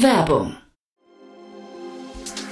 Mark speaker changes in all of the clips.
Speaker 1: Werbung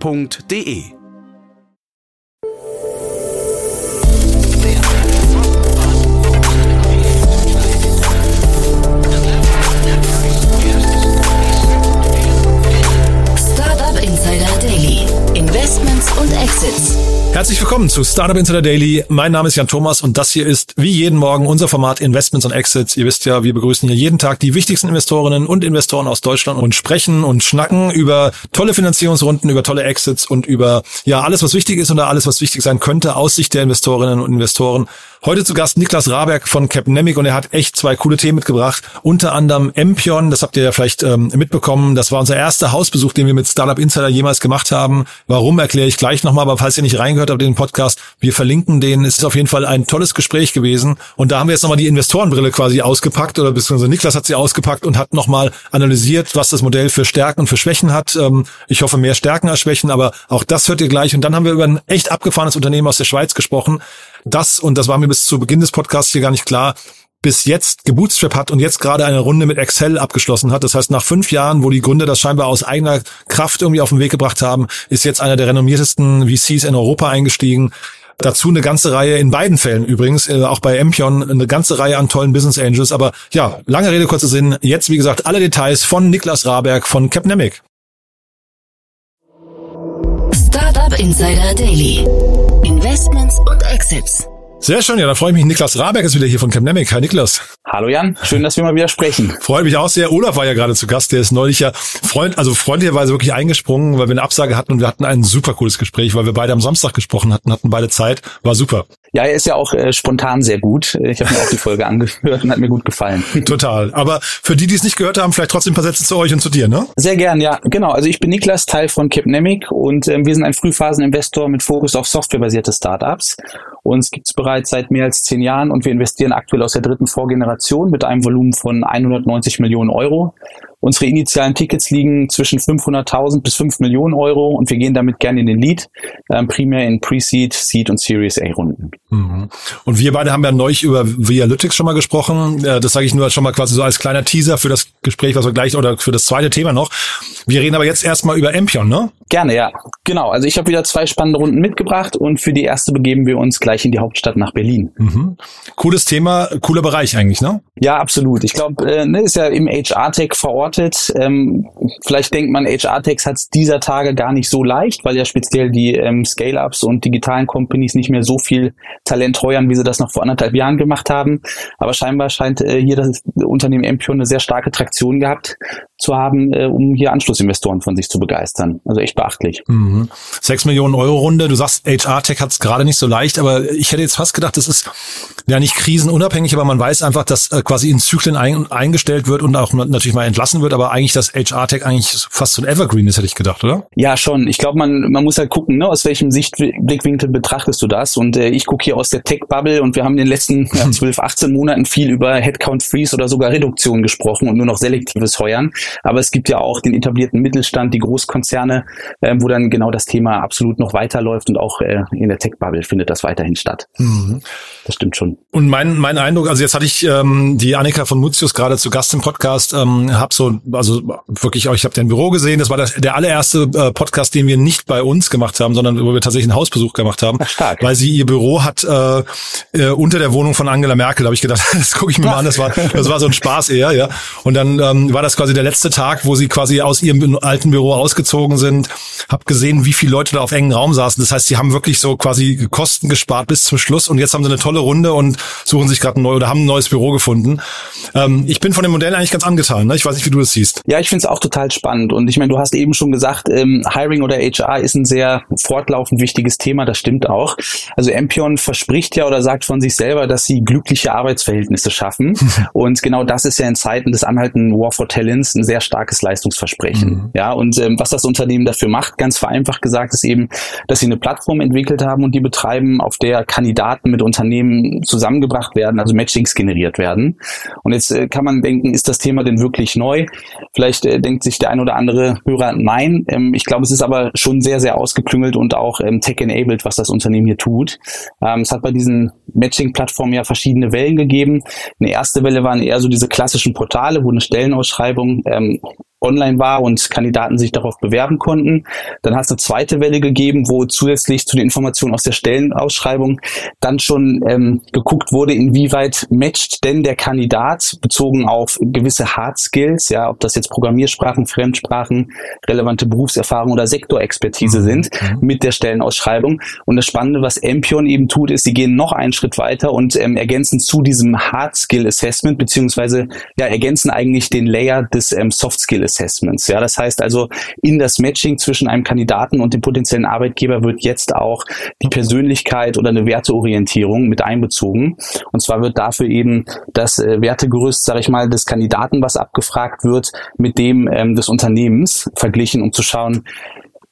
Speaker 2: www.ftf.de
Speaker 3: Herzlich willkommen zu Startup Insider Daily. Mein Name ist Jan Thomas und das hier ist wie jeden Morgen unser Format Investments und Exits. Ihr wisst ja, wir begrüßen hier jeden Tag die wichtigsten Investorinnen und Investoren aus Deutschland und sprechen und schnacken über tolle Finanzierungsrunden, über tolle Exits und über ja alles, was wichtig ist oder alles, was wichtig sein könnte aus Sicht der Investorinnen und Investoren. Heute zu Gast Niklas Raberg von Capnemic und er hat echt zwei coole Themen mitgebracht. Unter anderem Empion, das habt ihr ja vielleicht ähm, mitbekommen. Das war unser erster Hausbesuch, den wir mit Startup Insider jemals gemacht haben. Warum erkläre ich gleich nochmal, aber falls ihr nicht reingehört in den Podcast, wir verlinken den. Es ist auf jeden Fall ein tolles Gespräch gewesen. Und da haben wir jetzt nochmal die Investorenbrille quasi ausgepackt oder beziehungsweise Niklas hat sie ausgepackt und hat nochmal analysiert, was das Modell für Stärken und für Schwächen hat. Ähm, ich hoffe mehr Stärken als Schwächen, aber auch das hört ihr gleich. Und dann haben wir über ein echt abgefahrenes Unternehmen aus der Schweiz gesprochen, das, und das war mir bis zu Beginn des Podcasts hier gar nicht klar, bis jetzt gebootstrap hat und jetzt gerade eine Runde mit Excel abgeschlossen hat. Das heißt, nach fünf Jahren, wo die Gründer das scheinbar aus eigener Kraft irgendwie auf den Weg gebracht haben, ist jetzt einer der renommiertesten VCs in Europa eingestiegen. Dazu eine ganze Reihe, in beiden Fällen übrigens, äh, auch bei Empion, eine ganze Reihe an tollen Business Angels. Aber ja, lange Rede, kurzer Sinn. Jetzt, wie gesagt, alle Details von Niklas Raberg von Capnemic.
Speaker 1: Startup Insider Daily. Investments und Exits.
Speaker 3: Sehr schön, ja, da freue ich mich. Niklas Raberg ist wieder hier von Capnemic. Hi Niklas.
Speaker 4: Hallo Jan, schön, dass wir mal wieder sprechen.
Speaker 3: Freut mich auch sehr. Olaf war ja gerade zu Gast, der ist neulich ja freund, also freundlicherweise wirklich eingesprungen, weil wir eine Absage hatten und wir hatten ein super cooles Gespräch, weil wir beide am Samstag gesprochen hatten, hatten beide Zeit, war super.
Speaker 4: Ja, er ist ja auch äh, spontan sehr gut. Ich habe mir auch die Folge angehört und hat mir gut gefallen.
Speaker 3: Total. Aber für die, die es nicht gehört haben, vielleicht trotzdem ein paar Sätze zu euch und zu dir, ne?
Speaker 4: Sehr gern, ja. Genau. Also ich bin Niklas, Teil von Capnemic und ähm, wir sind ein Frühphaseninvestor mit Fokus auf softwarebasierte Startups. Uns gibt's bereits seit mehr als zehn Jahren und wir investieren aktuell aus der dritten Vorgeneration mit einem Volumen von 190 Millionen Euro. Unsere initialen Tickets liegen zwischen 500.000 bis 5 Millionen Euro und wir gehen damit gerne in den Lead, ähm, primär in Pre-Seed, Seed und Series A Runden.
Speaker 3: Mhm. Und wir beide haben ja neulich über Vialytics schon mal gesprochen. Das sage ich nur schon mal quasi so als kleiner Teaser für das Gespräch, was wir gleich oder für das zweite Thema noch. Wir reden aber jetzt erstmal über Empion, ne?
Speaker 4: Gerne, ja. Genau. Also ich habe wieder zwei spannende Runden mitgebracht und für die erste begeben wir uns gleich in die Hauptstadt nach Berlin.
Speaker 3: Mhm. Cooles Thema, cooler Bereich eigentlich, ne?
Speaker 4: Ja, absolut. Ich glaube, äh, ne, ist ja im HR-Tech verortet. Ähm, vielleicht denkt man, HR-Techs hat es dieser Tage gar nicht so leicht, weil ja speziell die ähm, Scale-Ups und digitalen Companies nicht mehr so viel Talent heuern, wie sie das noch vor anderthalb Jahren gemacht haben. Aber scheinbar scheint äh, hier das Unternehmen Empion eine sehr starke Traktion gehabt zu haben, äh, um hier Anschlussinvestoren von sich zu begeistern. Also echt beachtlich.
Speaker 3: Mhm. Sechs Millionen Euro Runde. Du sagst, HR-Tech hat es gerade nicht so leicht, aber ich hätte jetzt fast gedacht, das ist ja nicht krisenunabhängig, aber man weiß einfach, dass äh, quasi in Zyklen ein, eingestellt wird und auch natürlich mal entlassen wird, aber eigentlich das HR-Tech eigentlich fast so ein Evergreen ist, hätte ich gedacht, oder?
Speaker 4: Ja, schon. Ich glaube, man, man muss halt gucken, ne, aus welchem Sichtblickwinkel betrachtest du das. Und äh, ich gucke hier aus der Tech-Bubble und wir haben in den letzten ja, 12, 18 Monaten viel über Headcount-Freeze oder sogar Reduktion gesprochen und nur noch selektives Heuern. Aber es gibt ja auch den etablierten Mittelstand, die Großkonzerne, äh, wo dann genau das Thema absolut noch weiterläuft und auch äh, in der Tech-Bubble findet das weiterhin statt. Mhm. Das stimmt schon.
Speaker 3: Und mein, mein Eindruck, also jetzt hatte ich ähm, die Annika von Mutius gerade zu Gast im Podcast, ähm, habe so, also wirklich, ich habe dein Büro gesehen, das war das, der allererste äh, Podcast, den wir nicht bei uns gemacht haben, sondern wo wir tatsächlich einen Hausbesuch gemacht haben,
Speaker 4: stark.
Speaker 3: weil sie ihr Büro hat äh, äh, unter der Wohnung von Angela Merkel, da habe ich gedacht, das gucke ich mir mal an, das war, das war so ein Spaß eher, ja. Und dann ähm, war das quasi der letzte Tag, wo sie quasi aus ihrem alten Büro ausgezogen sind, hab gesehen, wie viele Leute da auf engen Raum saßen. Das heißt, sie haben wirklich so quasi Kosten gespart bis zum Schluss und jetzt haben sie eine tolle Runde und suchen sich gerade ein neues oder haben ein neues Büro gefunden. Ähm, ich bin von dem Modell eigentlich ganz angetan. Ne? Ich weiß nicht, wie du das siehst.
Speaker 4: Ja, ich finde es auch total spannend. Und ich meine, du hast eben schon gesagt, ähm, Hiring oder HR ist ein sehr fortlaufend wichtiges Thema. Das stimmt auch. Also Empion verspricht ja oder sagt von sich selber, dass sie glückliche Arbeitsverhältnisse schaffen. und genau das ist ja in Zeiten des anhaltenden War for Talents ein sehr starkes Leistungsversprechen. Mhm. Ja, und ähm, was das Unternehmen dafür macht, ganz vereinfacht gesagt, ist eben, dass sie eine Plattform entwickelt haben und die betreiben, auf der Kandidaten mit Unternehmen zusammengebracht werden, also Matchings generiert werden. Und jetzt äh, kann man denken, ist das Thema denn wirklich neu? Vielleicht äh, denkt sich der ein oder andere Hörer, nein. Ähm, ich glaube, es ist aber schon sehr, sehr ausgeklüngelt und auch ähm, tech-enabled, was das Unternehmen hier tut. Ähm, es hat bei diesen Matching-Plattformen ja verschiedene Wellen gegeben. Eine erste Welle waren eher so diese klassischen Portale, wo eine Stellenausschreibung ähm, online war und Kandidaten sich darauf bewerben konnten. Dann hat es eine zweite Welle gegeben, wo zusätzlich zu den Informationen aus der Stellenausschreibung dann schon ähm, geguckt wurde, inwieweit matcht denn der Kandidat bezogen auf gewisse Hard Skills, ja, ob das jetzt Programmiersprachen, Fremdsprachen, relevante Berufserfahrung oder Sektorexpertise mhm. sind mhm. mit der Stellenausschreibung. Und das Spannende, was Empion eben tut, ist, sie gehen noch einen Schritt weiter und ähm, ergänzen zu diesem Hard Skill Assessment beziehungsweise ja ergänzen eigentlich den Layer des ähm, Soft Skill Assessments. Ja, das heißt also, in das Matching zwischen einem Kandidaten und dem potenziellen Arbeitgeber wird jetzt auch die Persönlichkeit oder eine Werteorientierung mit einbezogen. Und zwar wird dafür eben das äh, Wertegerüst, sage ich mal, des Kandidaten, was abgefragt wird, mit dem ähm, des Unternehmens verglichen, um zu schauen,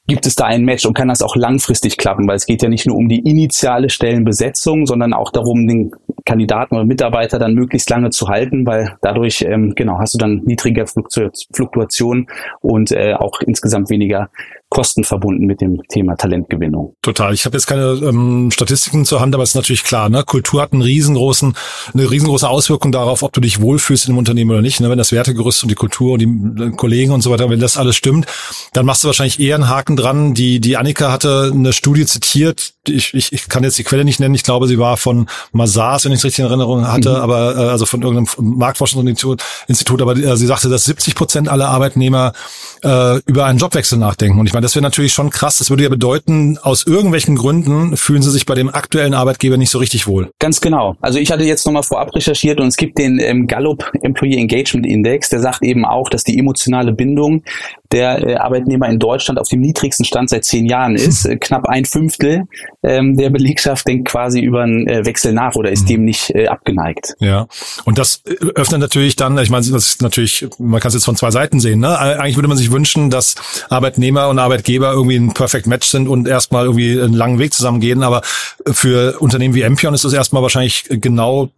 Speaker 4: gibt es da ein Match und kann das auch langfristig klappen, weil es geht ja nicht nur um die initiale Stellenbesetzung, sondern auch darum, den Kandidaten oder Mitarbeiter dann möglichst lange zu halten, weil dadurch ähm, genau hast du dann niedrige Fluktuation und äh, auch insgesamt weniger Kosten verbunden mit dem Thema Talentgewinnung.
Speaker 3: Total. Ich habe jetzt keine ähm, Statistiken zur Hand, aber es ist natürlich klar, ne? Kultur hat einen riesengroßen, eine riesengroße Auswirkung darauf, ob du dich wohlfühlst in dem Unternehmen oder nicht. Ne? Wenn das Wertegerüst und die Kultur und die äh, Kollegen und so weiter, wenn das alles stimmt, dann machst du wahrscheinlich eher einen Haken dran. Die, die Annika hatte eine Studie zitiert, ich, ich, ich kann jetzt die Quelle nicht nennen, ich glaube, sie war von Mazars, wenn ich es richtig in Erinnerung hatte, mhm. aber äh, also von irgendeinem Marktforschungsinstitut, Institut, aber äh, sie sagte, dass 70 Prozent aller Arbeitnehmer äh, über einen Jobwechsel nachdenken. Und ich meine, das wäre natürlich schon krass. Das würde ja bedeuten, aus irgendwelchen Gründen fühlen sie sich bei dem aktuellen Arbeitgeber nicht so richtig wohl.
Speaker 4: Ganz genau. Also ich hatte jetzt nochmal vorab recherchiert und es gibt den ähm, Gallup Employee Engagement Index, der sagt eben auch, dass die emotionale Bindung der äh, Arbeitnehmer in Deutschland auf dem niedrigsten Stand seit zehn Jahren ist. Äh, knapp ein Fünftel ähm, der Belegschaft denkt quasi über einen äh, Wechsel nach oder ist mhm. dem nicht äh, abgeneigt.
Speaker 3: Ja, und das äh, öffnet natürlich dann, ich meine, das ist natürlich, man kann es jetzt von zwei Seiten sehen. Ne? Eigentlich würde man sich wünschen, dass Arbeitnehmer und Arbeitgeber irgendwie ein Perfect Match sind und erstmal irgendwie einen langen Weg zusammen gehen. Aber für Unternehmen wie Empion ist das erstmal wahrscheinlich genau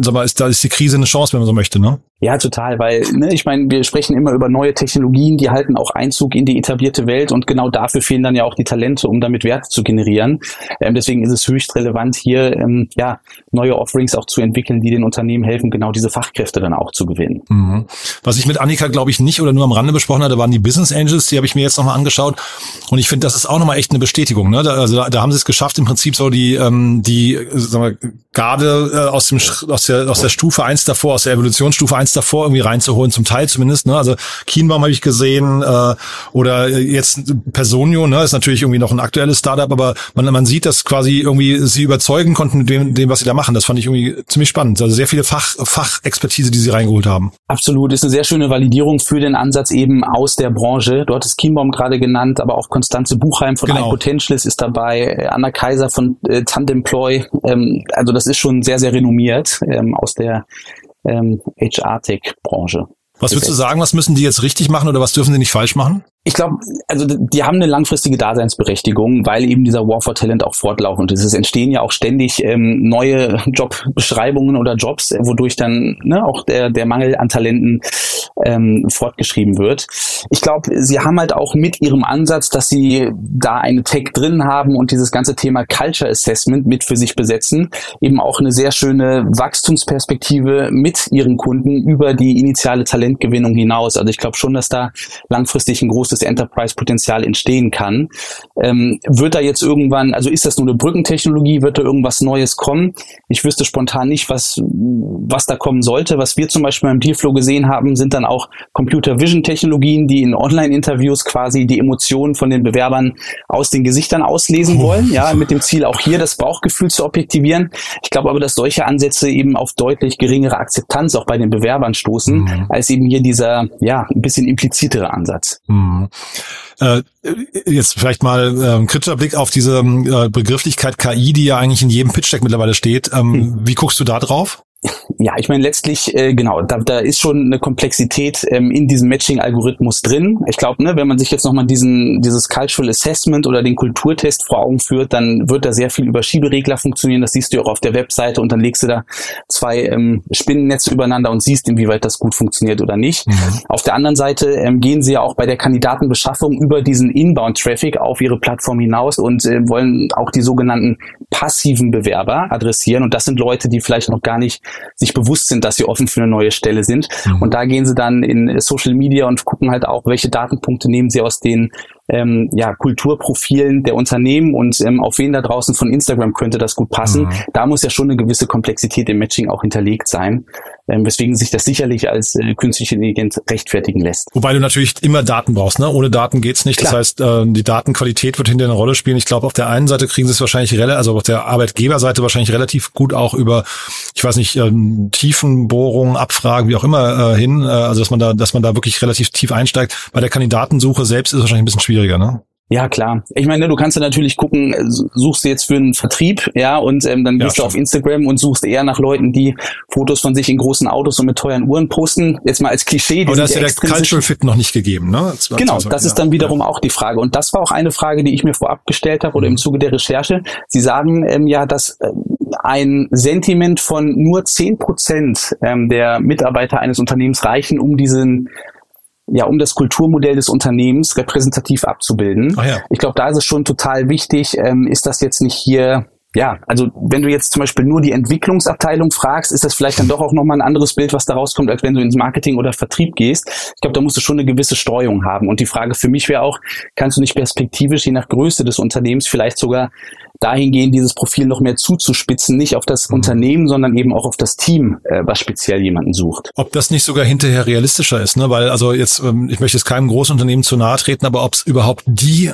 Speaker 3: sag mal, ist, da ist die Krise eine Chance, wenn man so möchte, ne?
Speaker 4: Ja, total, weil ne, ich meine, wir sprechen immer über neue Technologien, die halten auch Einzug in die etablierte Welt und genau dafür fehlen dann ja auch die Talente, um damit Werte zu generieren. Ähm, deswegen ist es höchst relevant, hier ähm, ja neue Offerings auch zu entwickeln, die den Unternehmen helfen, genau diese Fachkräfte dann auch zu gewinnen.
Speaker 3: Mhm. Was ich mit Annika, glaube ich, nicht oder nur am Rande besprochen hatte, waren die Business Angels. Die habe ich mir jetzt nochmal angeschaut und ich finde, das ist auch nochmal echt eine Bestätigung. Ne? Da, also da, da haben sie es geschafft, im Prinzip so die ähm, die sagen wir, Garde äh, aus dem aus der aus der Stufe eins davor, aus der Evolutionsstufe eins davor irgendwie reinzuholen, zum Teil zumindest. Ne? Also Kienbaum habe ich gesehen äh, oder jetzt Personio, ne, ist natürlich irgendwie noch ein aktuelles Startup, aber man, man sieht, dass quasi irgendwie sie überzeugen konnten mit dem, dem, was sie da machen. Das fand ich irgendwie ziemlich spannend. Also sehr viele Fach, Fachexpertise, die sie reingeholt haben.
Speaker 4: Absolut, ist eine sehr schöne Validierung für den Ansatz eben aus der Branche. Du hattest Kienbaum gerade genannt, aber auch Konstanze Buchheim von genau. iPotentialist ist dabei, Anna Kaiser von äh, Tandemploy. Ähm, also das ist schon sehr, sehr renommiert ähm, aus der ähm, HR-Tech-Branche.
Speaker 3: Was würdest du sagen, was müssen die jetzt richtig machen oder was dürfen sie nicht falsch machen?
Speaker 4: Ich glaube, also die haben eine langfristige Daseinsberechtigung, weil eben dieser War for Talent auch fortlaufend ist. Es entstehen ja auch ständig ähm, neue Jobbeschreibungen oder Jobs, wodurch dann ne, auch der, der Mangel an Talenten ähm, fortgeschrieben wird. Ich glaube, sie haben halt auch mit ihrem Ansatz, dass sie da eine Tech drin haben und dieses ganze Thema Culture Assessment mit für sich besetzen, eben auch eine sehr schöne Wachstumsperspektive mit ihren Kunden über die initiale Talentgewinnung hinaus. Also ich glaube schon, dass da langfristig ein großes Enterprise-Potenzial entstehen kann. Ähm, wird da jetzt irgendwann, also ist das nur eine Brückentechnologie, wird da irgendwas Neues kommen? Ich wüsste spontan nicht, was, was da kommen sollte. Was wir zum Beispiel beim Dealflow gesehen haben, sind dann auch Computer Vision Technologien, die in Online-Interviews quasi die Emotionen von den Bewerbern aus den Gesichtern auslesen wollen, ja, mit dem Ziel auch hier das Bauchgefühl zu objektivieren. Ich glaube aber, dass solche Ansätze eben auf deutlich geringere Akzeptanz auch bei den Bewerbern stoßen, mhm. als eben hier dieser, ja, ein bisschen implizitere Ansatz. Mhm.
Speaker 3: Äh, jetzt vielleicht mal äh, ein kritischer Blick auf diese äh, Begrifflichkeit KI, die ja eigentlich in jedem Pitch-Deck mittlerweile steht. Ähm, hm. Wie guckst du da drauf?
Speaker 4: Ja, ich meine letztlich äh, genau, da, da ist schon eine Komplexität ähm, in diesem Matching-Algorithmus drin. Ich glaube, ne, wenn man sich jetzt nochmal diesen dieses Cultural Assessment oder den Kulturtest vor Augen führt, dann wird da sehr viel über Schieberegler funktionieren. Das siehst du auch auf der Webseite und dann legst du da zwei ähm, Spinnennetze übereinander und siehst, inwieweit das gut funktioniert oder nicht. Mhm. Auf der anderen Seite ähm, gehen sie ja auch bei der Kandidatenbeschaffung über diesen Inbound-Traffic auf ihre Plattform hinaus und äh, wollen auch die sogenannten passiven Bewerber adressieren. Und das sind Leute, die vielleicht noch gar nicht sich bewusst sind, dass sie offen für eine neue Stelle sind. Mhm. Und da gehen sie dann in Social Media und gucken halt auch, welche Datenpunkte nehmen sie aus den ähm, ja, Kulturprofilen der Unternehmen und ähm, auf wen da draußen von Instagram könnte das gut passen. Mhm. Da muss ja schon eine gewisse Komplexität im Matching auch hinterlegt sein, ähm, weswegen sich das sicherlich als äh, künstliche Intelligenz rechtfertigen lässt.
Speaker 3: Wobei du natürlich immer Daten brauchst, ne? Ohne Daten geht's nicht. Klar. Das heißt, äh, die Datenqualität wird hinter eine Rolle spielen. Ich glaube, auf der einen Seite kriegen sie es wahrscheinlich relativ, also auf der Arbeitgeberseite wahrscheinlich relativ gut auch über, ich weiß nicht, ähm, Tiefenbohrungen, Abfragen, wie auch immer äh, hin. Äh, also dass man da, dass man da wirklich relativ tief einsteigt. Bei der Kandidatensuche selbst ist es wahrscheinlich ein bisschen schwieriger, ne?
Speaker 4: Ja, klar. Ich meine, du kannst ja natürlich gucken, äh, suchst du jetzt für einen Vertrieb, ja, und ähm, dann gehst ja, du auf Instagram und suchst eher nach Leuten, die Fotos von sich in großen Autos und mit teuren Uhren posten. Jetzt mal als Klischee.
Speaker 3: Aber da ist ja der Cultural Fit noch nicht gegeben, ne?
Speaker 4: Das genau, das, das ist dann wiederum ja. auch die Frage. Und das war auch eine Frage, die ich mir vorab gestellt habe oder im mhm. Zuge der Recherche. Sie sagen ähm, ja, dass ähm, ein Sentiment von nur zehn Prozent ähm, der Mitarbeiter eines Unternehmens reichen, um diesen ja, um das Kulturmodell des Unternehmens repräsentativ abzubilden. ja. Ich glaube, da ist es schon total wichtig, ähm, ist das jetzt nicht hier ja, also wenn du jetzt zum Beispiel nur die Entwicklungsabteilung fragst, ist das vielleicht dann doch auch nochmal ein anderes Bild, was da rauskommt, als wenn du ins Marketing oder Vertrieb gehst. Ich glaube, da musst du schon eine gewisse Streuung haben. Und die Frage für mich wäre auch, kannst du nicht perspektivisch, je nach Größe des Unternehmens, vielleicht sogar dahingehend, dieses Profil noch mehr zuzuspitzen, nicht auf das mhm. Unternehmen, sondern eben auch auf das Team, äh, was speziell jemanden sucht.
Speaker 3: Ob das nicht sogar hinterher realistischer ist, ne? Weil also jetzt, ähm, ich möchte jetzt keinem Großunternehmen zu nahe treten, aber ob es überhaupt die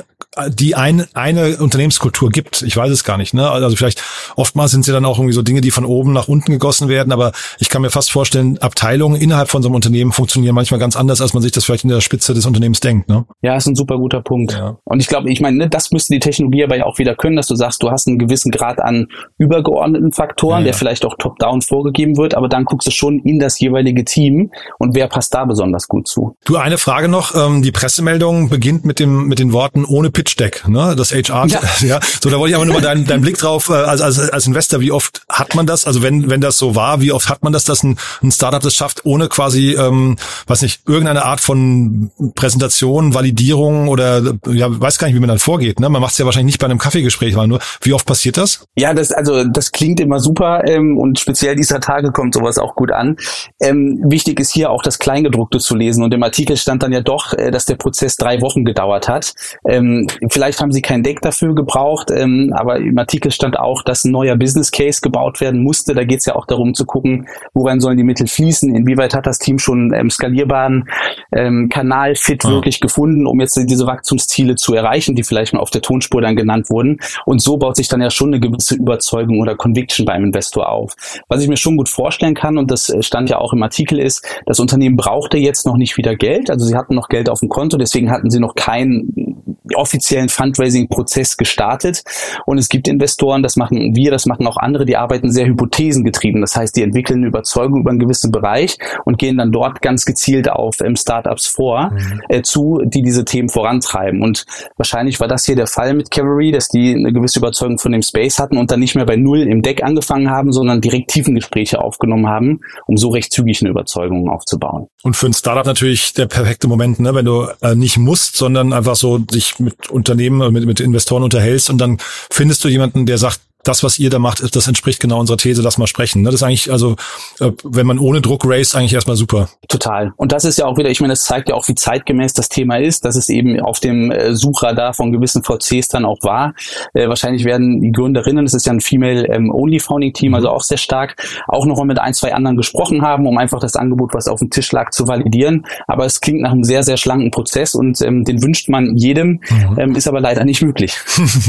Speaker 3: die ein, eine Unternehmenskultur gibt, ich weiß es gar nicht. Ne? Also vielleicht oftmals sind sie dann auch irgendwie so Dinge, die von oben nach unten gegossen werden, aber ich kann mir fast vorstellen, Abteilungen innerhalb von so einem Unternehmen funktionieren manchmal ganz anders, als man sich das vielleicht in der Spitze des Unternehmens denkt. Ne?
Speaker 4: Ja, ist ein super guter Punkt. Ja. Und ich glaube, ich meine, ne, das müsste die Technologie aber ja auch wieder können, dass du sagst, du hast einen gewissen Grad an übergeordneten Faktoren, ja, der vielleicht auch top-down vorgegeben wird, aber dann guckst du schon in das jeweilige Team und wer passt da besonders gut zu.
Speaker 3: Du, eine Frage noch. Ähm, die Pressemeldung beginnt mit dem mit den Worten ohne Pitch Deck, ne? Das HR. Ja. ja. So, da wollte ich aber nur mal deinen, deinen Blick drauf, äh, als, als, als Investor, wie oft hat man das? Also wenn, wenn das so war, wie oft hat man das, dass ein, ein Startup das schafft, ohne quasi, ähm, weiß nicht, irgendeine Art von Präsentation, Validierung oder ja, weiß gar nicht, wie man dann vorgeht. Ne? Man macht es ja wahrscheinlich nicht bei einem Kaffeegespräch, mal nur. Wie oft passiert das?
Speaker 4: Ja, das, also das klingt immer super ähm, und speziell dieser Tage kommt sowas auch gut an. Ähm, wichtig ist hier auch das Kleingedruckte zu lesen und im Artikel stand dann ja doch, äh, dass der Prozess drei Wochen gedauert hat. Ähm, vielleicht haben sie kein Deck dafür gebraucht, ähm, aber im Artikel stand auch, dass ein neuer Business Case gebaut werden musste. Da geht es ja auch darum zu gucken, woran sollen die Mittel fließen, inwieweit hat das Team schon ähm, skalierbaren ähm, Kanal fit ja. wirklich gefunden, um jetzt diese Wachstumsziele zu erreichen, die vielleicht mal auf der Tonspur dann genannt wurden. Und so baut sich dann ja schon eine gewisse Überzeugung oder Conviction beim Investor auf. Was ich mir schon gut vorstellen kann, und das äh, stand ja auch im Artikel, ist, das Unternehmen brauchte jetzt noch nicht wieder Geld. Also sie hatten noch Geld auf dem Konto, deswegen hatten sie noch keinen offiziellen Fundraising-Prozess gestartet. Und es gibt Investoren, das machen wir, das machen auch andere, die arbeiten sehr hypothesengetrieben. Das heißt, die entwickeln eine Überzeugung über einen gewissen Bereich und gehen dann dort ganz gezielt auf ähm, Startups vor, mhm. äh, zu, die diese Themen vorantreiben. Und wahrscheinlich war das hier der Fall mit Cavalry, dass die eine gewisse Überzeugung von dem Space hatten und dann nicht mehr bei Null im Deck angefangen haben, sondern direkt Tiefengespräche aufgenommen haben, um so recht zügig eine Überzeugung aufzubauen.
Speaker 3: Und für ein Startup natürlich der perfekte Moment, ne? wenn du äh, nicht musst, sondern einfach so dich mit Unternehmen, äh, mit, mit Investoren unterhältst und dann findest du jemanden, der sagt, das, was ihr da macht, das entspricht genau unserer These, lass mal sprechen. Ne? Das ist eigentlich, also äh, wenn man ohne Druck race, eigentlich erstmal super.
Speaker 4: Total. Und das ist ja auch wieder, ich meine, das zeigt ja auch, wie zeitgemäß das Thema ist, dass es eben auf dem äh, Suchradar von gewissen VCs dann auch war. Äh, wahrscheinlich werden die Gründerinnen, das ist ja ein Female-Only-Founding-Team, ähm, also auch sehr stark, auch nochmal mit ein, zwei anderen gesprochen haben, um einfach das Angebot, was auf dem Tisch lag, zu validieren. Aber es klingt nach einem sehr, sehr schlanken Prozess und ähm, den wünscht man jedem, mhm. ähm, ist aber leider nicht möglich.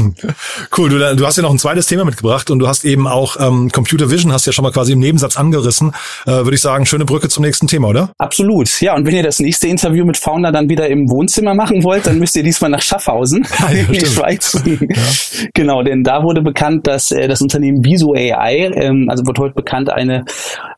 Speaker 3: cool, du, du hast ja noch ein zweites Thema, mitgebracht und du hast eben auch ähm, Computer Vision, hast ja schon mal quasi im Nebensatz angerissen. Äh, Würde ich sagen, schöne Brücke zum nächsten Thema, oder?
Speaker 4: Absolut. Ja, und wenn ihr das nächste Interview mit Founder dann wieder im Wohnzimmer machen wollt, dann müsst ihr diesmal nach Schaffhausen ja, in die Schweiz. Ja. Genau, denn da wurde bekannt, dass äh, das Unternehmen Viso AI, ähm, also wird heute bekannt, eine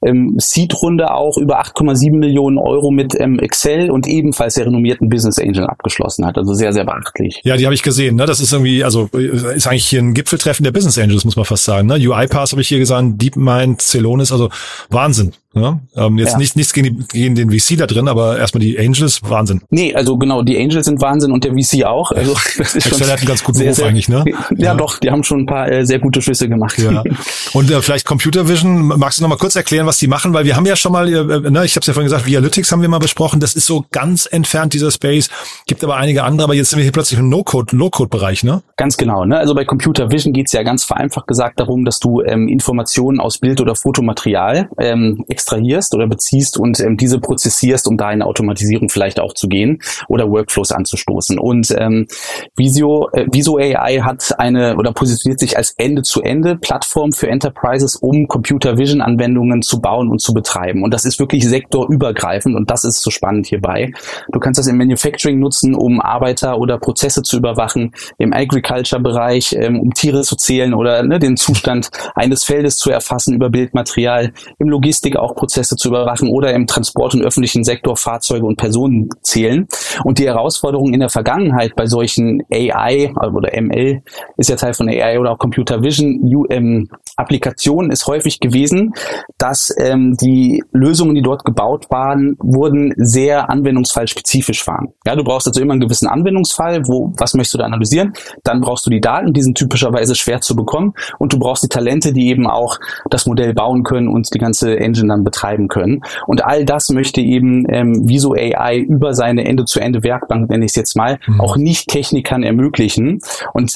Speaker 4: ähm, Seed-Runde auch über 8,7 Millionen Euro mit ähm, Excel und ebenfalls der renommierten Business Angel abgeschlossen hat. Also sehr, sehr beachtlich.
Speaker 3: Ja, die habe ich gesehen. Ne? Das ist irgendwie, also äh, ist eigentlich hier ein Gipfeltreffen der Business Angels, muss man fast sagen. Ne? UiPath habe ich hier gesagt, DeepMind, Celonis, also Wahnsinn. Ja, ähm, jetzt ja. nicht, nichts gegen, die, gegen den VC da drin, aber erstmal die Angels, Wahnsinn.
Speaker 4: Nee, also genau, die Angels sind Wahnsinn und der VC auch. Also
Speaker 3: das ist Excel hat einen ganz guten sehr, Beruf sehr, eigentlich, ne?
Speaker 4: Ja, ja, doch, die haben schon ein paar äh, sehr gute Schüsse gemacht.
Speaker 3: Ja. Und äh, vielleicht Computer Vision, magst du noch mal kurz erklären, was die machen? Weil wir haben ja schon mal, äh, ne, ich habe es ja vorhin gesagt, Vialytics haben wir mal besprochen, das ist so ganz entfernt dieser Space, gibt aber einige andere, aber jetzt sind wir hier plötzlich im No-Code, No-Code-Bereich, ne?
Speaker 4: Ganz genau, ne? Also bei Computer Vision geht's ja ganz vereinfacht gesagt darum, dass du ähm, Informationen aus Bild- oder Fotomaterial ähm, extrahierst oder beziehst und ähm, diese prozessierst, um da in Automatisierung vielleicht auch zu gehen oder Workflows anzustoßen. Und ähm, Visio, äh, Viso AI hat eine oder positioniert sich als Ende-zu-Ende-Plattform für Enterprises, um Computer Vision Anwendungen zu bauen und zu betreiben. Und das ist wirklich sektorübergreifend und das ist so spannend hierbei. Du kannst das im Manufacturing nutzen, um Arbeiter oder Prozesse zu überwachen, im Agriculture-Bereich, ähm, um Tiere zu zählen oder ne, den Zustand eines Feldes zu erfassen über Bildmaterial, im Logistik auch Prozesse zu überwachen oder im Transport- und öffentlichen Sektor Fahrzeuge und Personen zählen. Und die Herausforderung in der Vergangenheit bei solchen AI oder ML ist ja Teil von AI oder auch Computer Vision UM Applikationen ist häufig gewesen, dass ähm, die Lösungen, die dort gebaut waren, wurden sehr anwendungsfallspezifisch waren. Ja, du brauchst also immer einen gewissen Anwendungsfall, wo was möchtest du da analysieren? Dann brauchst du die Daten, die sind typischerweise schwer zu bekommen und du brauchst die Talente, die eben auch das Modell bauen können und die ganze Engine dann betreiben können. Und all das möchte eben ähm, Viso AI über seine Ende-zu-Ende-Werkbank, nenne ich es jetzt mal, mhm. auch Nicht-Technikern ermöglichen. Und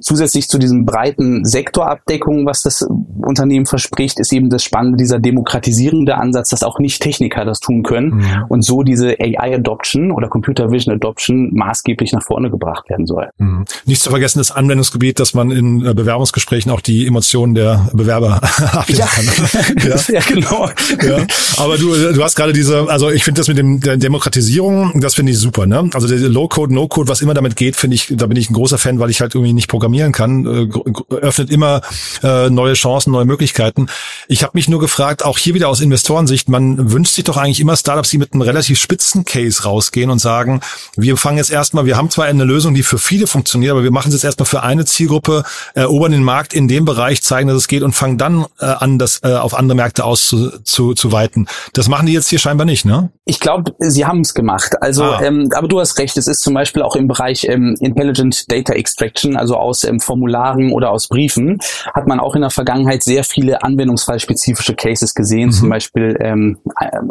Speaker 4: zusätzlich zu diesem breiten Sektorabdeckung, was das Unternehmen verspricht, ist eben das Spannende dieser demokratisierende Ansatz, dass auch Nicht-Techniker das tun können mhm. und so diese AI-Adoption oder Computer Vision Adoption maßgeblich nach vorne gebracht werden soll.
Speaker 3: Mhm. Nicht zu vergessen das Anwendungsgebiet, dass man in äh, Bewerbungsgesprächen auch die Emotionen der Bewerber
Speaker 4: ja. kann. ja. ja, genau.
Speaker 3: Ja. Aber du, du hast gerade diese, also ich finde das mit dem, der Demokratisierung, das finde ich super, ne? Also der Low-Code, No-Code, was immer damit geht, finde ich, da bin ich ein großer Fan, weil ich halt irgendwie nicht programmieren kann, äh, öffnet immer äh, neue Chancen, neue Möglichkeiten. Ich habe mich nur gefragt, auch hier wieder aus Investorensicht, man wünscht sich doch eigentlich immer Startups, die mit einem relativ spitzen Case rausgehen und sagen, wir fangen jetzt erstmal, wir haben zwar eine Lösung, die für viele funktioniert, aber wir machen es jetzt erstmal für eine Zielgruppe, erobern den Markt in dem Bereich, zeigen, dass es geht und fangen dann äh, an, das äh, auf andere Märkte auszuweiten. Zu, zu weiten. Das machen die jetzt hier scheinbar nicht, ne?
Speaker 4: Ich glaube, sie haben es gemacht. Also, ah. ähm, aber du hast recht, es ist zum Beispiel auch im Bereich ähm, Intelligent Data Extraction, also aus ähm, Formularen oder aus Briefen, hat man auch in der Vergangenheit sehr viele anwendungsfallspezifische Cases gesehen, mhm. zum Beispiel ähm,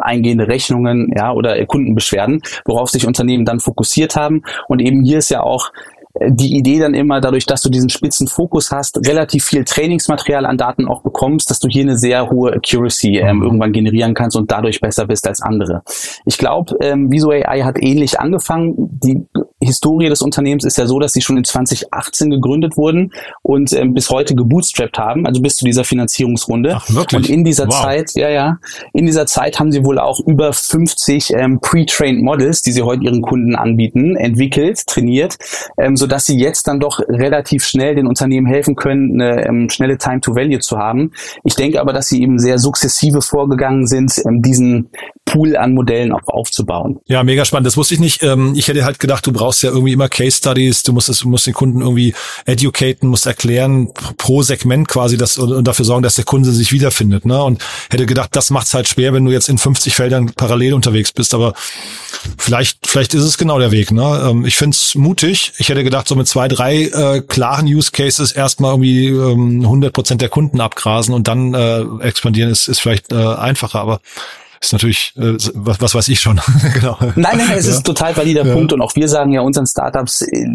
Speaker 4: eingehende Rechnungen ja, oder Kundenbeschwerden, worauf sich Unternehmen dann fokussiert haben. Und eben hier ist ja auch die Idee dann immer, dadurch, dass du diesen spitzen Fokus hast, relativ viel Trainingsmaterial an Daten auch bekommst, dass du hier eine sehr hohe Accuracy ähm, mhm. irgendwann generieren kannst und dadurch besser bist als andere. Ich glaube, ähm, Viso AI hat ähnlich angefangen. Die Historie des Unternehmens ist ja so, dass sie schon in 2018 gegründet wurden und ähm, bis heute gebootstrapped haben, also bis zu dieser Finanzierungsrunde.
Speaker 3: Ach, wirklich?
Speaker 4: Und in dieser wow. Zeit, ja, ja, in dieser Zeit haben sie wohl auch über 50 ähm, pre-trained Models, die sie heute ihren Kunden anbieten, entwickelt, trainiert, ähm, so dass sie jetzt dann doch relativ schnell den Unternehmen helfen können, eine ähm, schnelle Time to Value zu haben. Ich denke aber, dass sie eben sehr sukzessive vorgegangen sind, ähm, diesen Pool an Modellen auch aufzubauen.
Speaker 3: Ja, mega spannend. Das wusste ich nicht. Ähm, ich hätte halt gedacht, du brauchst ja irgendwie immer Case Studies, du musst es, du musst den Kunden irgendwie educaten, musst erklären pro Segment quasi das und dafür sorgen, dass der Kunde sich wiederfindet. Ne? Und hätte gedacht, das macht's halt schwer, wenn du jetzt in 50 Feldern parallel unterwegs bist. Aber vielleicht, vielleicht ist es genau der Weg. Ne? Ähm, ich find's mutig. Ich hätte gedacht, so mit zwei, drei äh, klaren Use Cases erstmal irgendwie ähm, 100 Prozent der Kunden abgrasen und dann äh, expandieren ist, ist vielleicht äh, einfacher. Aber ist natürlich, äh, was, was weiß ich schon.
Speaker 4: genau. Nein, nein, es ja. ist total valider ja. Punkt und auch wir sagen ja unseren Startups, äh,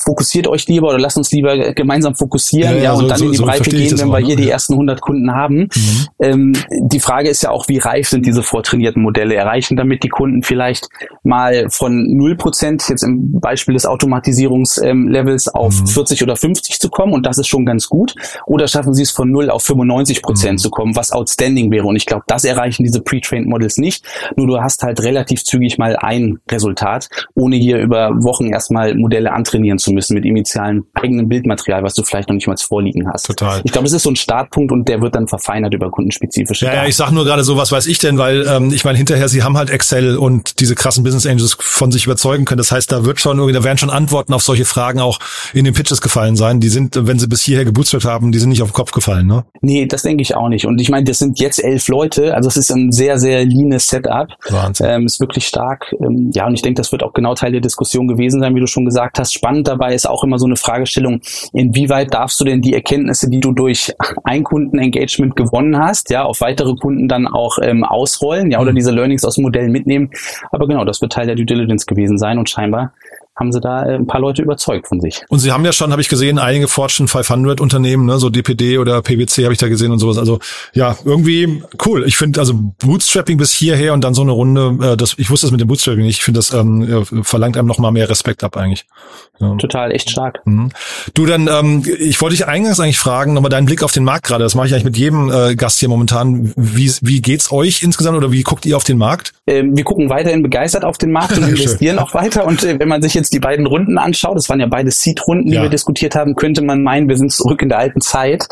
Speaker 4: fokussiert euch lieber oder lasst uns lieber gemeinsam fokussieren, ja, ja, so, und dann so, in die so Breite gehen, wenn wir hier die ersten 100 Kunden haben. Mhm. Ähm, die Frage ist ja auch, wie reif sind diese vortrainierten Modelle? Erreichen damit die Kunden vielleicht mal von 0% jetzt im Beispiel des Automatisierungslevels auf mhm. 40 oder 50 zu kommen und das ist schon ganz gut. Oder schaffen sie es von 0 auf 95 Prozent mhm. zu kommen, was outstanding wäre. Und ich glaube, das erreichen diese Pre-Trained Models nicht. Nur du hast halt relativ zügig mal ein Resultat, ohne hier über Wochen erstmal Modelle antrainieren zu müssen mit initialen eigenen Bildmaterial, was du vielleicht noch nicht mal vorliegen hast.
Speaker 3: Total.
Speaker 4: Ich glaube, es ist so ein Startpunkt und der wird dann verfeinert über kundenspezifische
Speaker 3: Ja, ja ich sage nur gerade so, was weiß ich denn, weil ähm, ich meine, hinterher, sie haben halt Excel und diese krassen Business Angels von sich überzeugen können. Das heißt, da wird schon irgendwie, da werden schon Antworten auf solche Fragen auch in den Pitches gefallen sein. Die sind, wenn sie bis hierher gebootstrapped haben, die sind nicht auf den Kopf gefallen, ne?
Speaker 4: Nee, das denke ich auch nicht. Und ich meine, das sind jetzt elf Leute, also es ist ein sehr, sehr leanes Setup. Wahnsinn. Ähm, ist wirklich stark. Ähm, ja, und ich denke, das wird auch genau Teil der Diskussion gewesen sein, wie du schon gesagt hast. Spannend dabei ist auch immer so eine Fragestellung, inwieweit darfst du denn die Erkenntnisse, die du durch ein Kundenengagement gewonnen hast, ja, auf weitere Kunden dann auch ähm, ausrollen, ja, oder mhm. diese Learnings aus dem Modell mitnehmen. Aber genau, das wird Teil der Due Diligence gewesen sein und scheinbar haben sie da äh, ein paar Leute überzeugt von sich.
Speaker 3: Und sie haben ja schon, habe ich gesehen, einige Fortune 500 Unternehmen, ne, so DPD oder PwC habe ich da gesehen und sowas. Also ja, irgendwie cool. Ich finde also Bootstrapping bis hierher und dann so eine Runde, äh, das, ich wusste das mit dem Bootstrapping nicht. Ich finde, das ähm, verlangt einem noch mal mehr Respekt ab eigentlich.
Speaker 4: Ja. Total, echt stark. Mhm.
Speaker 3: Du dann, ähm, ich wollte dich eingangs eigentlich fragen, nochmal deinen Blick auf den Markt gerade. Das mache ich eigentlich mit jedem äh, Gast hier momentan. Wie, wie geht's euch insgesamt oder wie guckt ihr auf den Markt?
Speaker 4: Ähm, wir gucken weiterhin begeistert auf den Markt und investieren auch weiter. Und äh, wenn man sich jetzt die beiden Runden anschaut, das waren ja beide Seed-Runden, die ja. wir diskutiert haben, könnte man meinen, wir sind zurück in der alten Zeit.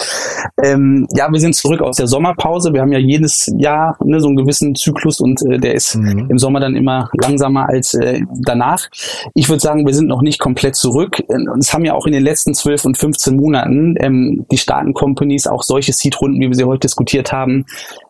Speaker 4: Ähm, ja, wir sind zurück aus der Sommerpause. Wir haben ja jedes Jahr ne, so einen gewissen Zyklus und äh, der ist mhm. im Sommer dann immer langsamer als äh, danach. Ich würde sagen, wir sind noch nicht komplett zurück. Es haben ja auch in den letzten 12 und 15 Monaten ähm, die Staaten-Companies auch solche Seed-Runden, wie wir sie heute diskutiert haben,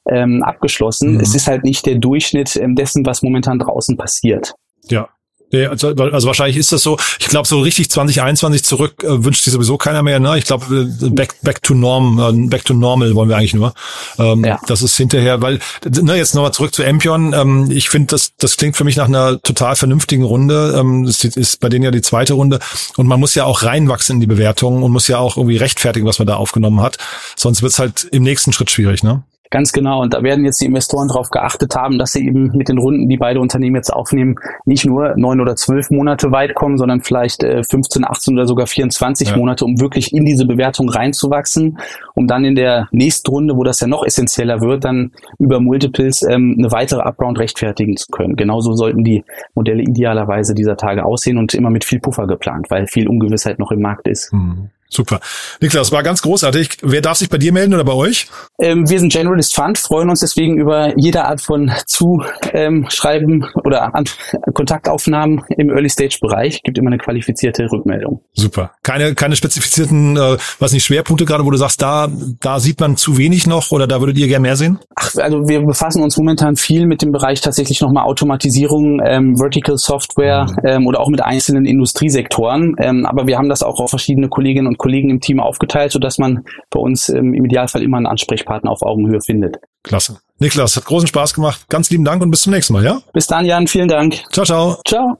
Speaker 4: ähm, abgeschlossen. Mhm. Es ist halt nicht der Durchschnitt ähm, dessen, was momentan draußen passiert.
Speaker 3: Ja, Nee, also, also wahrscheinlich ist das so. Ich glaube, so richtig 2021 zurück äh, wünscht sich sowieso keiner mehr. Ne? Ich glaube, äh, back, back to norm, äh, back to normal wollen wir eigentlich nur. Ähm, ja. Das ist hinterher, weil, ne, jetzt nochmal zurück zu Empion. Ähm, ich finde, das, das klingt für mich nach einer total vernünftigen Runde. Ähm, das ist bei denen ja die zweite Runde. Und man muss ja auch reinwachsen in die Bewertungen und muss ja auch irgendwie rechtfertigen, was man da aufgenommen hat. Sonst wird's halt im nächsten Schritt schwierig, ne?
Speaker 4: Ganz genau. Und da werden jetzt die Investoren darauf geachtet haben, dass sie eben mit den Runden, die beide Unternehmen jetzt aufnehmen, nicht nur neun oder zwölf Monate weit kommen, sondern vielleicht äh, 15, 18 oder sogar 24 ja. Monate, um wirklich in diese Bewertung reinzuwachsen, um dann in der nächsten Runde, wo das ja noch essentieller wird, dann über Multiples ähm, eine weitere Upround rechtfertigen zu können. Genauso sollten die Modelle idealerweise dieser Tage aussehen und immer mit viel Puffer geplant, weil viel Ungewissheit noch im Markt ist.
Speaker 3: Mhm. Super. Niklas, war ganz großartig. Wer darf sich bei dir melden oder bei euch?
Speaker 4: Ähm, wir sind Generalist Fund, freuen uns deswegen über jede Art von Zuschreiben oder An Kontaktaufnahmen im Early Stage Bereich. Gibt immer eine qualifizierte Rückmeldung.
Speaker 3: Super. Keine, keine spezifizierten, äh, was nicht, Schwerpunkte gerade, wo du sagst, da, da sieht man zu wenig noch oder da würdet ihr gerne mehr sehen?
Speaker 4: Ach, also wir befassen uns momentan viel mit dem Bereich tatsächlich nochmal Automatisierung, ähm, Vertical Software mhm. ähm, oder auch mit einzelnen Industriesektoren. Ähm, aber wir haben das auch auf verschiedene Kolleginnen und Kollegen im Team aufgeteilt, sodass man bei uns ähm, im Idealfall immer einen Ansprechpartner auf Augenhöhe findet.
Speaker 3: Klasse. Niklas, hat großen Spaß gemacht. Ganz lieben Dank und bis zum nächsten Mal, ja?
Speaker 4: Bis dann, Jan. Vielen Dank.
Speaker 3: Ciao, ciao.
Speaker 4: Ciao.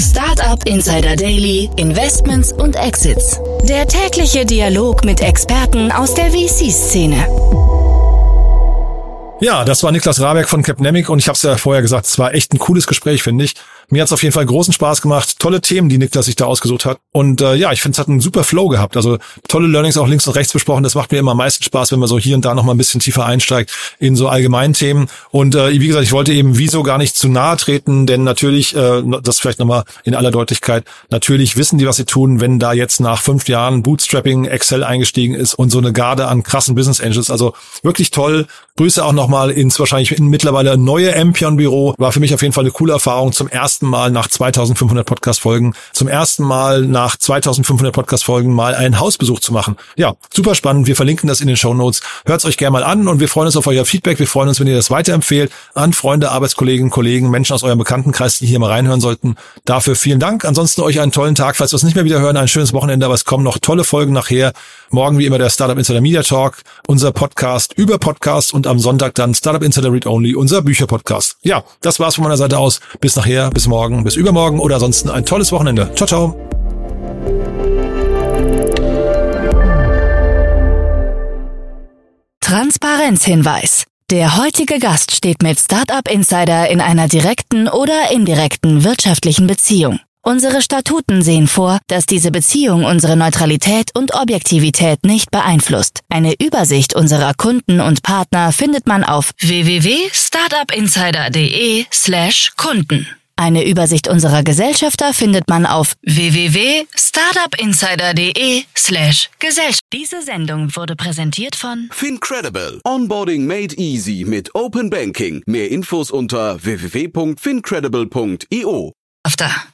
Speaker 1: Startup Insider Daily, Investments und Exits. Der tägliche Dialog mit Experten aus der VC-Szene.
Speaker 3: Ja, das war Niklas Rabeck von Capnemic und ich habe es ja vorher gesagt, es war echt ein cooles Gespräch, finde ich. Mir hat es auf jeden Fall großen Spaß gemacht. Tolle Themen, die Niklas sich da ausgesucht hat. Und äh, ja, ich finde, es hat einen super Flow gehabt. Also tolle Learnings auch links und rechts besprochen. Das macht mir immer am meisten Spaß, wenn man so hier und da noch mal ein bisschen tiefer einsteigt in so allgemeinen Themen. Und äh, wie gesagt, ich wollte eben wieso gar nicht zu nahe treten, denn natürlich, äh, das vielleicht nochmal in aller Deutlichkeit, natürlich wissen die, was sie tun, wenn da jetzt nach fünf Jahren Bootstrapping Excel eingestiegen ist und so eine Garde an krassen Business Angels. Also wirklich toll. Grüße auch nochmal ins wahrscheinlich in mittlerweile neue Ampion Büro. War für mich auf jeden Fall eine coole Erfahrung. Zum ersten Mal nach 2500 Podcast-Folgen, zum ersten Mal nach 2500 Podcast-Folgen mal einen Hausbesuch zu machen. Ja, super spannend. Wir verlinken das in den Show Notes. Hört euch gerne mal an und wir freuen uns auf euer Feedback. Wir freuen uns, wenn ihr das weiterempfehlt an Freunde, Arbeitskollegen, Kollegen, Menschen aus eurem Bekanntenkreis, die hier mal reinhören sollten. Dafür vielen Dank. Ansonsten euch einen tollen Tag. Falls wir es nicht mehr wieder hören, ein schönes Wochenende. Aber es kommen noch tolle Folgen nachher. Morgen wie immer der Startup Insider Media Talk, unser Podcast über Podcasts und am Sonntag dann Startup Insider Read Only, unser Bücherpodcast. Ja, das war's von meiner Seite aus. Bis nachher, bis morgen, bis übermorgen oder ansonsten ein tolles Wochenende. Ciao, ciao.
Speaker 1: Transparenzhinweis. Der heutige Gast steht mit Startup Insider in einer direkten oder indirekten wirtschaftlichen Beziehung. Unsere Statuten sehen vor, dass diese Beziehung unsere Neutralität und Objektivität nicht beeinflusst. Eine Übersicht unserer Kunden und Partner findet man auf www.startupinsider.de slash Kunden. Eine Übersicht unserer Gesellschafter findet man auf www.startupinsider.de slash Gesellschaft. Diese Sendung wurde präsentiert von
Speaker 2: Fincredible. Onboarding made easy mit Open Banking. Mehr Infos unter www.fincredible.io.
Speaker 1: After.